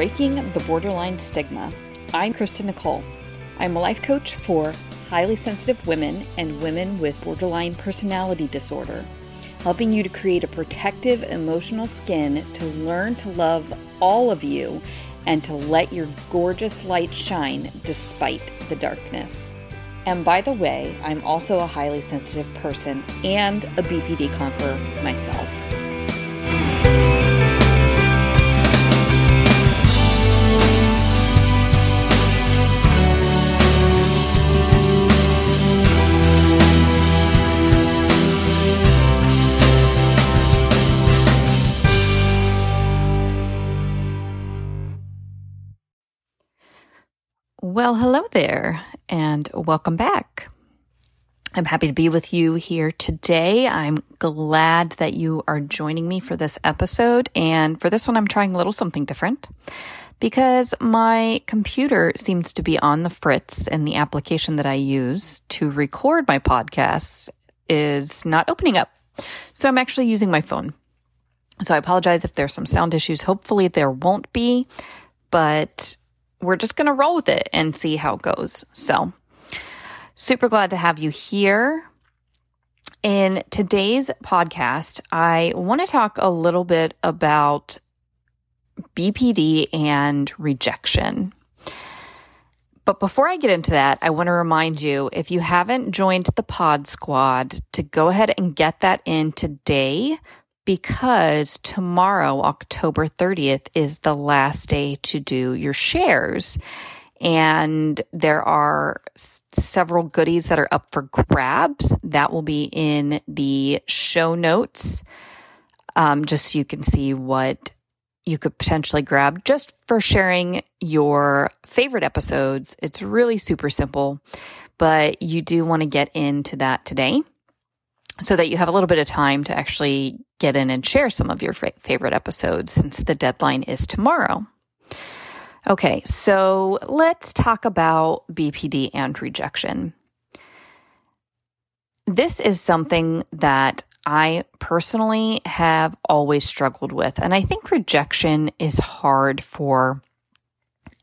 Breaking the Borderline Stigma. I'm Kristen Nicole. I'm a life coach for highly sensitive women and women with borderline personality disorder, helping you to create a protective emotional skin to learn to love all of you and to let your gorgeous light shine despite the darkness. And by the way, I'm also a highly sensitive person and a BPD conqueror myself. Well, hello there, and welcome back. I'm happy to be with you here today. I'm glad that you are joining me for this episode. And for this one, I'm trying a little something different because my computer seems to be on the fritz, and the application that I use to record my podcasts is not opening up. So I'm actually using my phone. So I apologize if there's some sound issues. Hopefully, there won't be, but we're just going to roll with it and see how it goes. So, super glad to have you here. In today's podcast, I want to talk a little bit about BPD and rejection. But before I get into that, I want to remind you if you haven't joined the Pod Squad, to go ahead and get that in today because tomorrow, October 30th, is the last day to do your shares. And there are s- several goodies that are up for grabs. That will be in the show notes, um, just so you can see what you could potentially grab just for sharing your favorite episodes. It's really super simple, but you do want to get into that today so that you have a little bit of time to actually get in and share some of your favorite episodes since the deadline is tomorrow. Okay, so let's talk about BPD and rejection. This is something that I personally have always struggled with, and I think rejection is hard for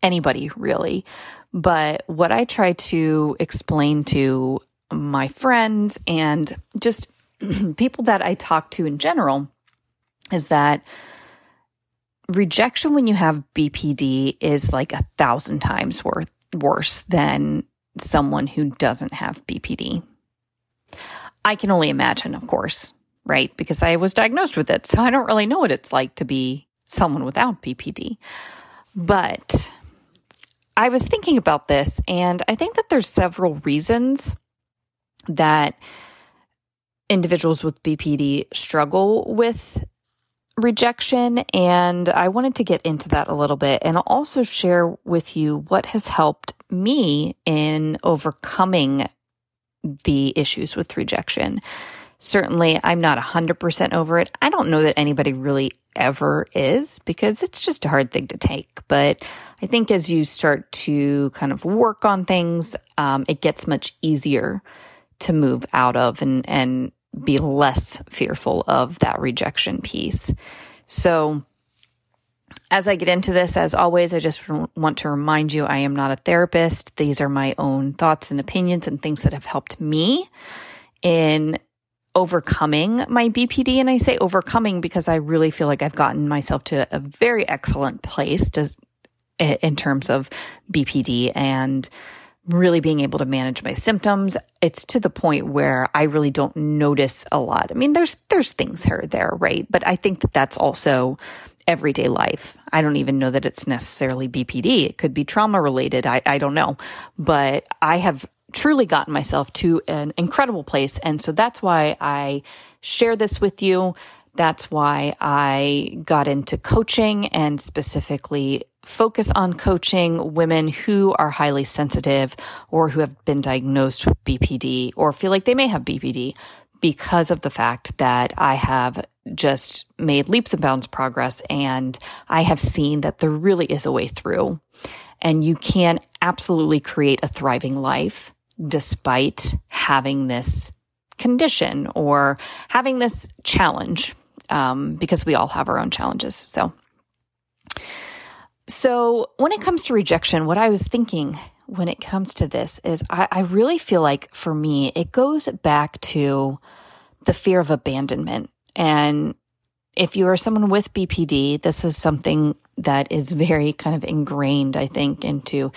anybody really. But what I try to explain to my friends and just people that I talk to in general is that rejection when you have BPD is like a thousand times worth worse than someone who doesn't have BPD. I can only imagine, of course, right? Because I was diagnosed with it. So I don't really know what it's like to be someone without BPD. But I was thinking about this, and I think that there's several reasons that individuals with BPD struggle with rejection. And I wanted to get into that a little bit and I'll also share with you what has helped me in overcoming the issues with rejection. Certainly, I'm not 100% over it. I don't know that anybody really ever is because it's just a hard thing to take. But I think as you start to kind of work on things, um, it gets much easier to move out of and, and be less fearful of that rejection piece. So, as I get into this, as always, I just want to remind you I am not a therapist. These are my own thoughts and opinions and things that have helped me in overcoming my BPD. And I say overcoming because I really feel like I've gotten myself to a very excellent place to, in terms of BPD and really being able to manage my symptoms. It's to the point where I really don't notice a lot. I mean, there's there's things here there, right? But I think that that's also everyday life. I don't even know that it's necessarily BPD. It could be trauma related. I, I don't know. But I have truly gotten myself to an incredible place. And so that's why I share this with you. That's why I got into coaching and specifically focus on coaching women who are highly sensitive or who have been diagnosed with BPD or feel like they may have BPD because of the fact that I have just made leaps and bounds progress and I have seen that there really is a way through and you can absolutely create a thriving life despite having this condition or having this challenge um, because we all have our own challenges. So, So, when it comes to rejection, what I was thinking when it comes to this is I, I really feel like for me, it goes back to the fear of abandonment. And if you are someone with BPD, this is something that is very kind of ingrained, I think, into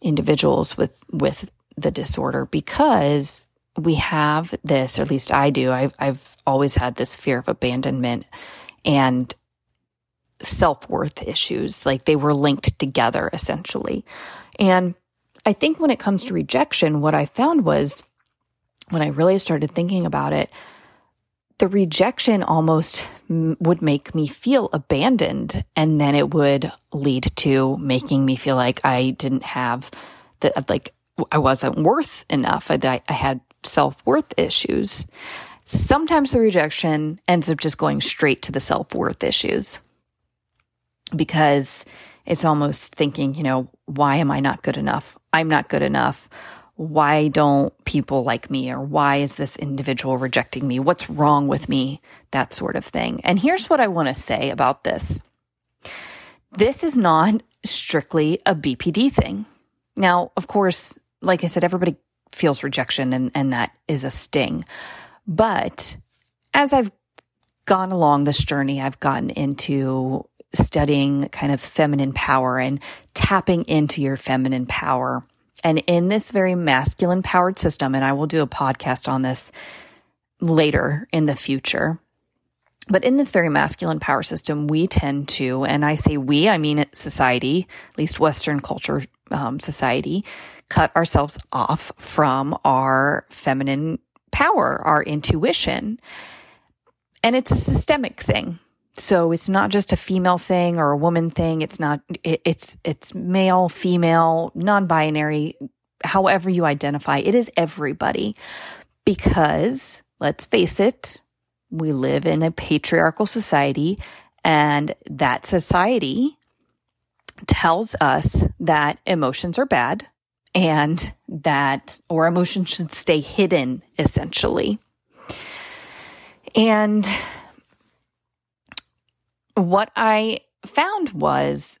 individuals with, with the disorder because we have this, or at least I do. I've, I've always had this fear of abandonment and self worth issues. Like they were linked together essentially. And I think when it comes to rejection, what I found was when I really started thinking about it, the rejection almost would make me feel abandoned. And then it would lead to making me feel like I didn't have the, like, I wasn't worth enough. I, I had self worth issues. Sometimes the rejection ends up just going straight to the self worth issues because it's almost thinking, you know, why am I not good enough? I'm not good enough. Why don't people like me? Or why is this individual rejecting me? What's wrong with me? That sort of thing. And here's what I want to say about this this is not strictly a BPD thing. Now, of course, like I said, everybody feels rejection and, and that is a sting. But as I've gone along this journey, I've gotten into studying kind of feminine power and tapping into your feminine power. And in this very masculine powered system, and I will do a podcast on this later in the future. But in this very masculine power system, we tend to, and I say we, I mean society, at least Western culture um, society, cut ourselves off from our feminine power, our intuition. And it's a systemic thing. So it's not just a female thing or a woman thing. It's not, it, it's, it's male, female, non binary, however you identify. It is everybody because let's face it, we live in a patriarchal society and that society tells us that emotions are bad and that, or emotions should stay hidden essentially. And what I found was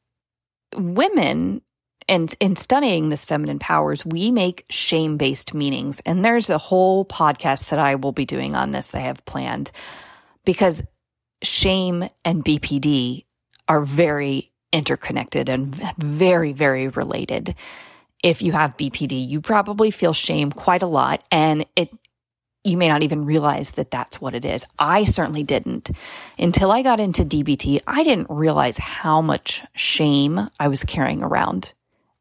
women and in studying this feminine powers, we make shame based meanings. And there's a whole podcast that I will be doing on this that I have planned because shame and BPD are very interconnected and very, very related. If you have BPD, you probably feel shame quite a lot and it you may not even realize that that's what it is. I certainly didn't. Until I got into DBT, I didn't realize how much shame I was carrying around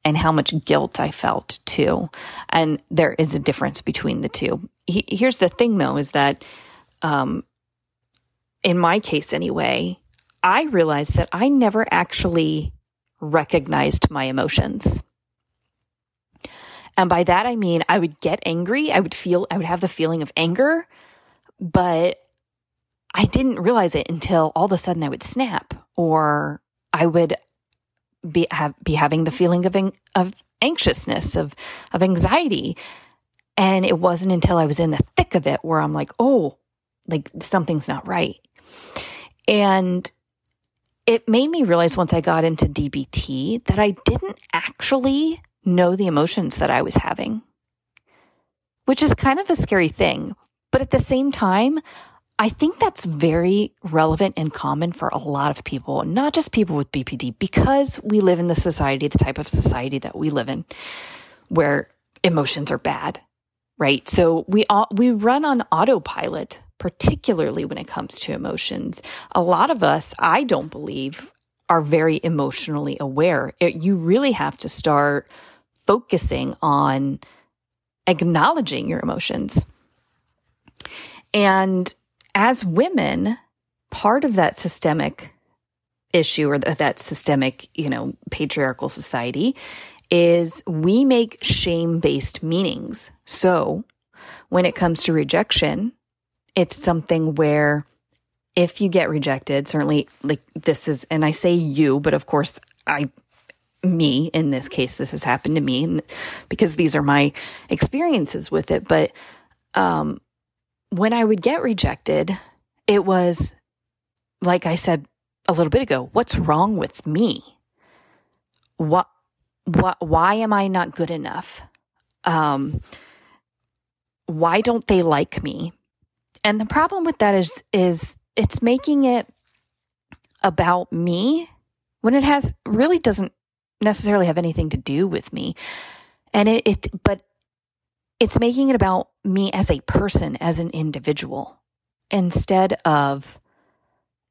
and how much guilt I felt too. And there is a difference between the two. He, here's the thing though, is that, um, in my case anyway, I realized that I never actually recognized my emotions. And by that, I mean, I would get angry. I would feel, I would have the feeling of anger, but I didn't realize it until all of a sudden I would snap or I would be, have, be having the feeling of, of anxiousness, of, of anxiety. And it wasn't until I was in the thick of it where I'm like, oh, like something's not right. And it made me realize once I got into DBT that I didn't actually know the emotions that I was having, which is kind of a scary thing. But at the same time, I think that's very relevant and common for a lot of people, not just people with BPD, because we live in the society, the type of society that we live in, where emotions are bad, right? So we all, we run on autopilot, particularly when it comes to emotions. A lot of us, I don't believe, are very emotionally aware. It, you really have to start focusing on acknowledging your emotions. And as women, part of that systemic issue or that systemic, you know, patriarchal society is we make shame based meanings. So when it comes to rejection, it's something where if you get rejected, certainly like this is, and I say you, but of course I me in this case this has happened to me because these are my experiences with it but um, when i would get rejected it was like i said a little bit ago what's wrong with me what, what, why am I not good enough? Um, why don't they like me? And the problem with that is, is it's making it about me when it has really doesn't necessarily have anything to do with me. And it, it but it's making it about me as a person, as an individual, instead of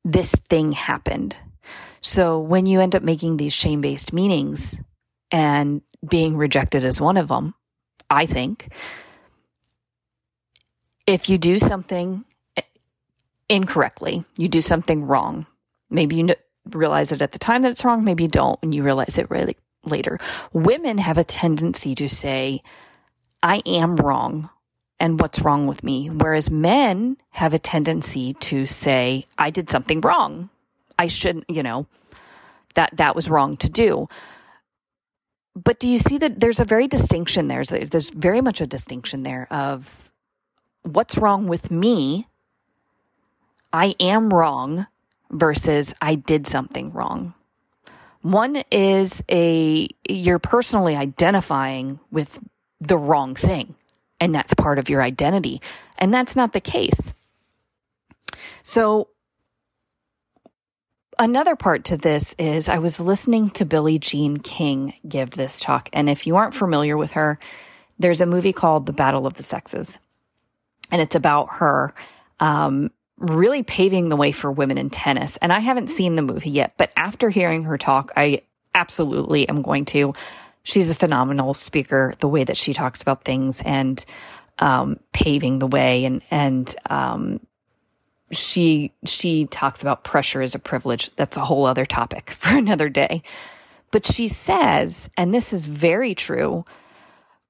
this thing happened. So when you end up making these shame based meanings and being rejected as one of them, I think, if you do something incorrectly, you do something wrong, maybe you realize it at the time that it's wrong, maybe you don't, and you realize it really later. Women have a tendency to say, I am wrong and what's wrong with me. Whereas men have a tendency to say, I did something wrong. I shouldn't, you know, that, that was wrong to do. But do you see that there's a very distinction there? There's very much a distinction there of what's wrong with me. I am wrong versus I did something wrong. One is a, you're personally identifying with the wrong thing, and that's part of your identity. And that's not the case. So, another part to this is I was listening to Billie Jean King give this talk. And if you aren't familiar with her, there's a movie called The Battle of the Sexes. And it's about her um, really paving the way for women in tennis. And I haven't seen the movie yet, but after hearing her talk, I absolutely am going to. She's a phenomenal speaker, the way that she talks about things and um, paving the way and and um, she she talks about pressure as a privilege. That's a whole other topic for another day. But she says, and this is very true,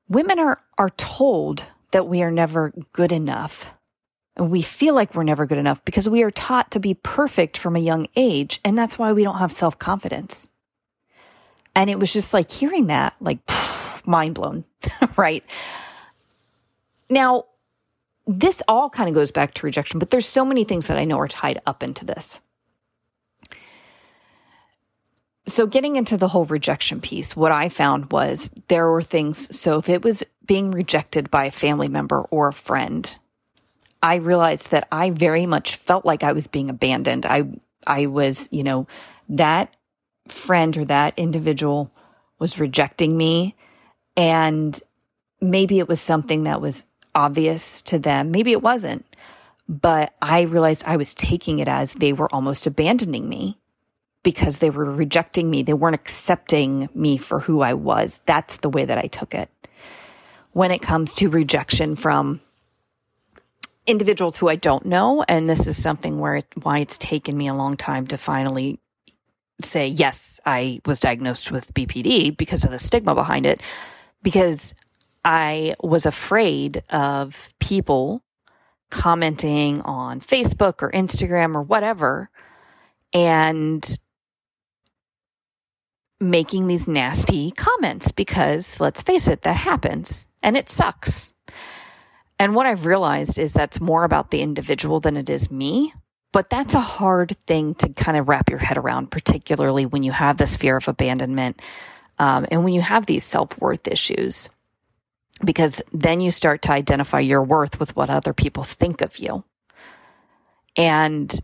women are are told that we are never good enough and we feel like we're never good enough because we are taught to be perfect from a young age. And that's why we don't have self confidence. And it was just like hearing that, like pff, mind blown, right? Now, this all kind of goes back to rejection, but there's so many things that I know are tied up into this. So, getting into the whole rejection piece, what I found was there were things. So, if it was being rejected by a family member or a friend, I realized that I very much felt like I was being abandoned. I, I was, you know, that friend or that individual was rejecting me. And maybe it was something that was obvious to them. Maybe it wasn't. But I realized I was taking it as they were almost abandoning me because they were rejecting me. They weren't accepting me for who I was. That's the way that I took it. When it comes to rejection from individuals who I don't know. And this is something where it, why it's taken me a long time to finally say, yes, I was diagnosed with BPD because of the stigma behind it, because I was afraid of people commenting on Facebook or Instagram or whatever and making these nasty comments because let's face it, that happens and it sucks. And what I've realized is that's more about the individual than it is me. But that's a hard thing to kind of wrap your head around, particularly when you have this fear of abandonment um, and when you have these self worth issues, because then you start to identify your worth with what other people think of you. And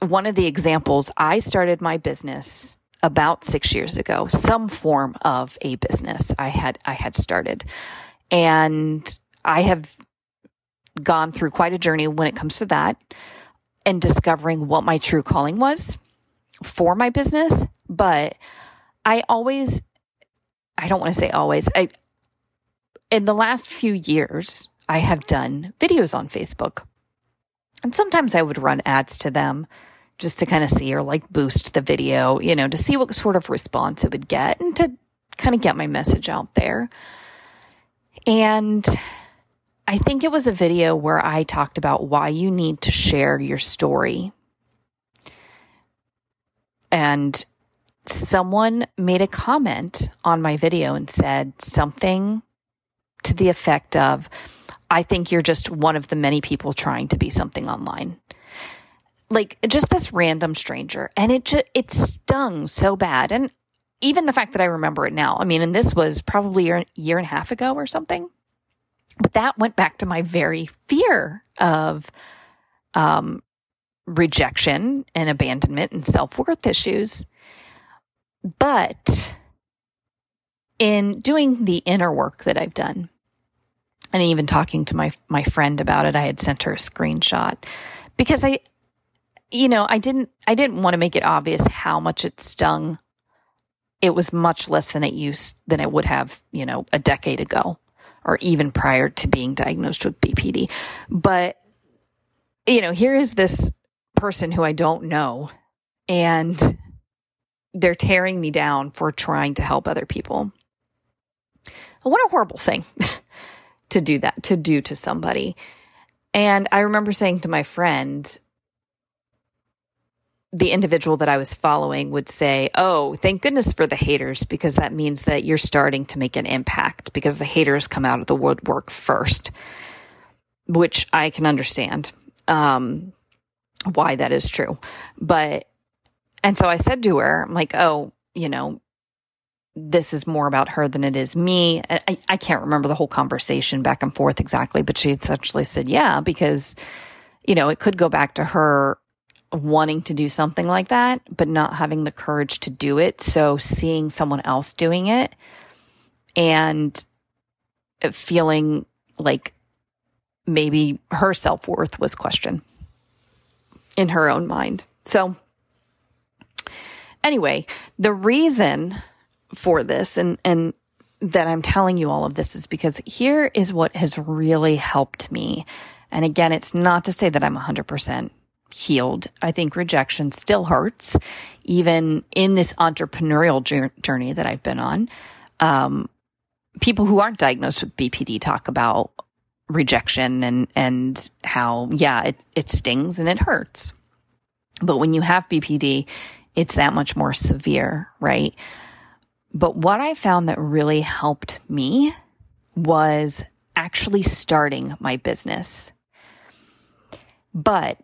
one of the examples, I started my business about six years ago, some form of a business I had I had started, and I have gone through quite a journey when it comes to that and discovering what my true calling was for my business. But I always, I don't want to say always, I, in the last few years, I have done videos on Facebook. And sometimes I would run ads to them just to kind of see or like boost the video, you know, to see what sort of response it would get and to kind of get my message out there. And I think it was a video where I talked about why you need to share your story. And someone made a comment on my video and said something to the effect of, I think you're just one of the many people trying to be something online. Like just this random stranger. And it just, it stung so bad. And even the fact that I remember it now, I mean, and this was probably a year and a half ago or something, but that went back to my very fear of um, rejection and abandonment and self worth issues. But in doing the inner work that I've done, and even talking to my my friend about it, I had sent her a screenshot because I, you know, I didn't I didn't want to make it obvious how much it stung. It was much less than it used than it would have, you know, a decade ago, or even prior to being diagnosed with BPD. But you know, here is this person who I don't know, and they're tearing me down for trying to help other people. What a horrible thing to do that, to do to somebody. And I remember saying to my friend, the individual that I was following would say, Oh, thank goodness for the haters, because that means that you're starting to make an impact because the haters come out of the woodwork first, which I can understand um, why that is true. But, and so I said to her, I'm like, Oh, you know, this is more about her than it is me. I, I can't remember the whole conversation back and forth exactly, but she essentially said, yeah, because, you know, it could go back to her wanting to do something like that, but not having the courage to do it. So seeing someone else doing it and feeling like maybe her self worth was questioned in her own mind. So, anyway, the reason for this and, and that I'm telling you all of this is because here is what has really helped me. And again, it's not to say that I'm 100% healed. I think rejection still hurts, even in this entrepreneurial journey that I've been on. Um, people who aren't diagnosed with BPD talk about rejection and, and how, yeah, it, it stings and it hurts. But when you have BPD, it's that much more severe, right? But what I found that really helped me was actually starting my business. But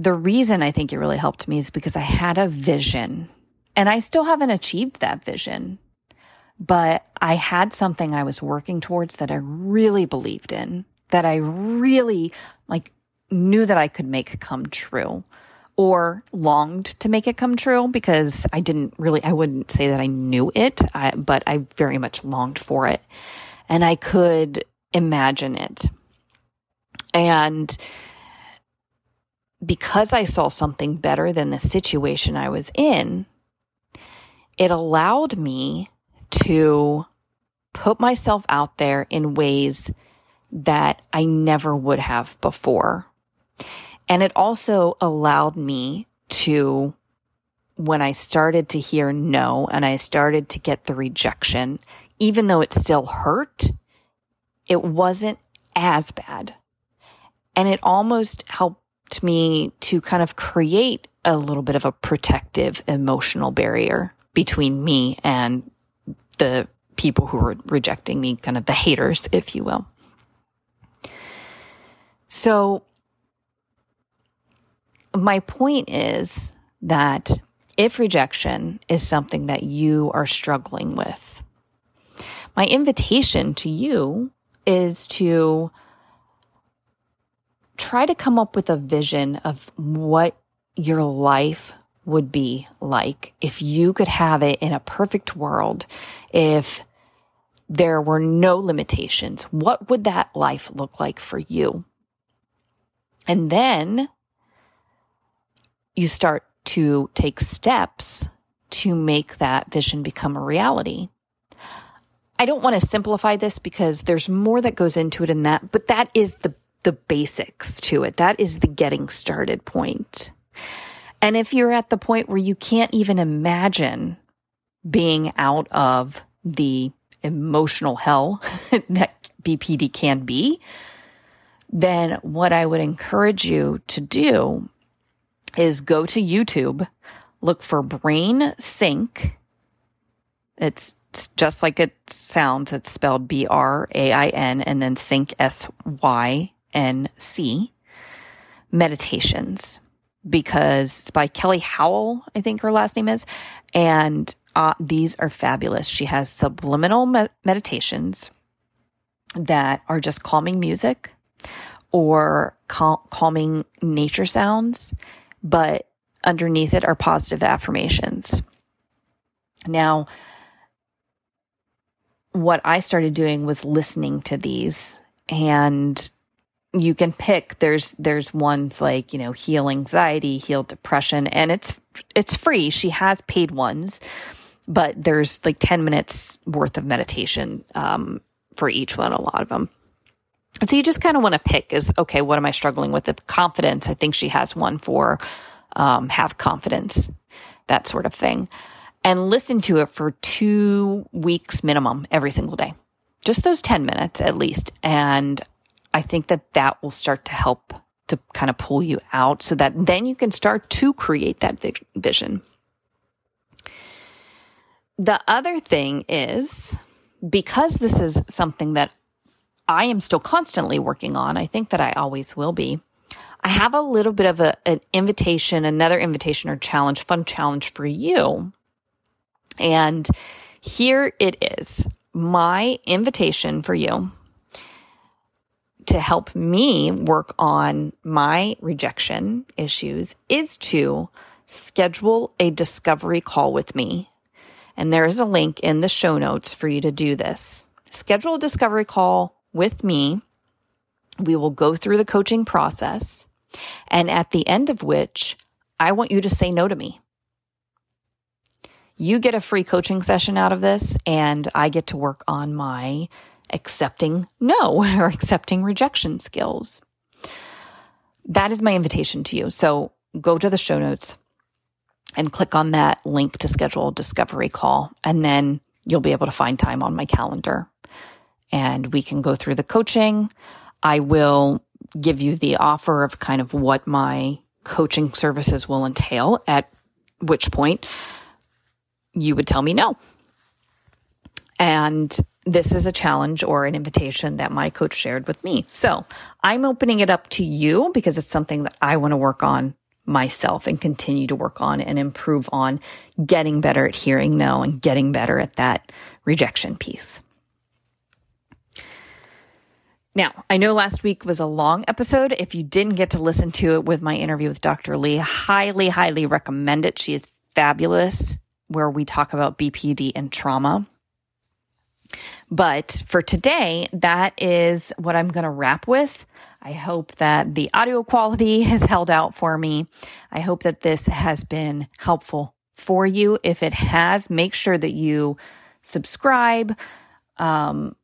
the reason I think it really helped me is because I had a vision and I still haven't achieved that vision. But I had something I was working towards that I really believed in, that I really like knew that I could make come true or longed to make it come true because I didn't really, I wouldn't say that I knew it, I, but I very much longed for it. And I could imagine it. And because I saw something better than the situation I was in, it allowed me to put myself out there in ways that I never would have before. And it also allowed me to, when I started to hear no and I started to get the rejection, even though it still hurt, it wasn't as bad. And it almost helped me to kind of create a little bit of a protective emotional barrier between me and the people who were rejecting me, kind of the haters, if you will. So my point is that if rejection is something that you are struggling with, my invitation to you is to try to come up with a vision of what your life would be like if you could have it in a perfect world, if there were no limitations. What would that life look like for you? And then you start to take steps to make that vision become a reality. I don't want to simplify this because there's more that goes into it in that, but that is the the basics to it. That is the getting started point. And if you're at the point where you can't even imagine being out of the emotional hell that BPD can be, then what I would encourage you to do is go to YouTube, look for Brain Sync. It's just like it sounds. It's spelled B R A I N and then Sync S Y N C meditations. because it's by Kelly Howell, I think her last name is. And uh, these are fabulous. She has subliminal me- meditations that are just calming music or cal- calming nature sounds, but underneath it are positive affirmations. Now, what I started doing was listening to these and you can pick there's there's ones like you know heal anxiety heal depression and it's it's free. She has paid ones but there's like 10 minutes worth of meditation um, for each one a lot of them. So you just kind of want to pick is okay what am i struggling with? If confidence i think she has one for um, have confidence that sort of thing. And listen to it for two weeks minimum every single day. Just those 10 minutes at least. And I think that that will start to help to kind of pull you out so that then you can start to create that vision. The other thing is because this is something that I am still constantly working on, I think that I always will be. I have a little bit of a, an invitation, another invitation or challenge, fun challenge for you. And here it is my invitation for you to help me work on my rejection issues is to schedule a discovery call with me. And there is a link in the show notes for you to do this. Schedule a discovery call with me. We will go through the coaching process. And at the end of which, I want you to say no to me. You get a free coaching session out of this, and I get to work on my accepting no or accepting rejection skills. That is my invitation to you. So go to the show notes and click on that link to schedule a discovery call. And then you'll be able to find time on my calendar and we can go through the coaching. I will give you the offer of kind of what my coaching services will entail, at which point you would tell me no. And this is a challenge or an invitation that my coach shared with me. So I'm opening it up to you because it's something that I want to work on myself and continue to work on and improve on getting better at hearing no and getting better at that rejection piece. Now, I know last week was a long episode. If you didn't get to listen to it with my interview with Dr. Lee, highly, highly recommend it. She is fabulous, where we talk about BPD and trauma. But for today, that is what I'm going to wrap with. I hope that the audio quality has held out for me. I hope that this has been helpful for you. If it has, make sure that you subscribe, um,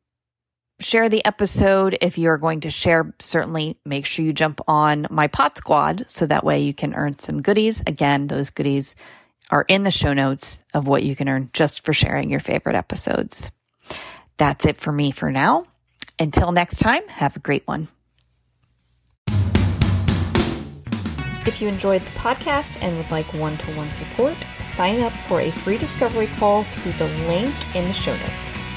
share the episode. If you're going to share, certainly make sure you jump on my Pod Squad so that way you can earn some goodies. Again, those goodies are in the show notes of what you can earn just for sharing your favorite episodes. That's it for me for now. Until next time, have a great one. If you enjoyed the podcast and would like one to one support, sign up for a free discovery call through the link in the show notes.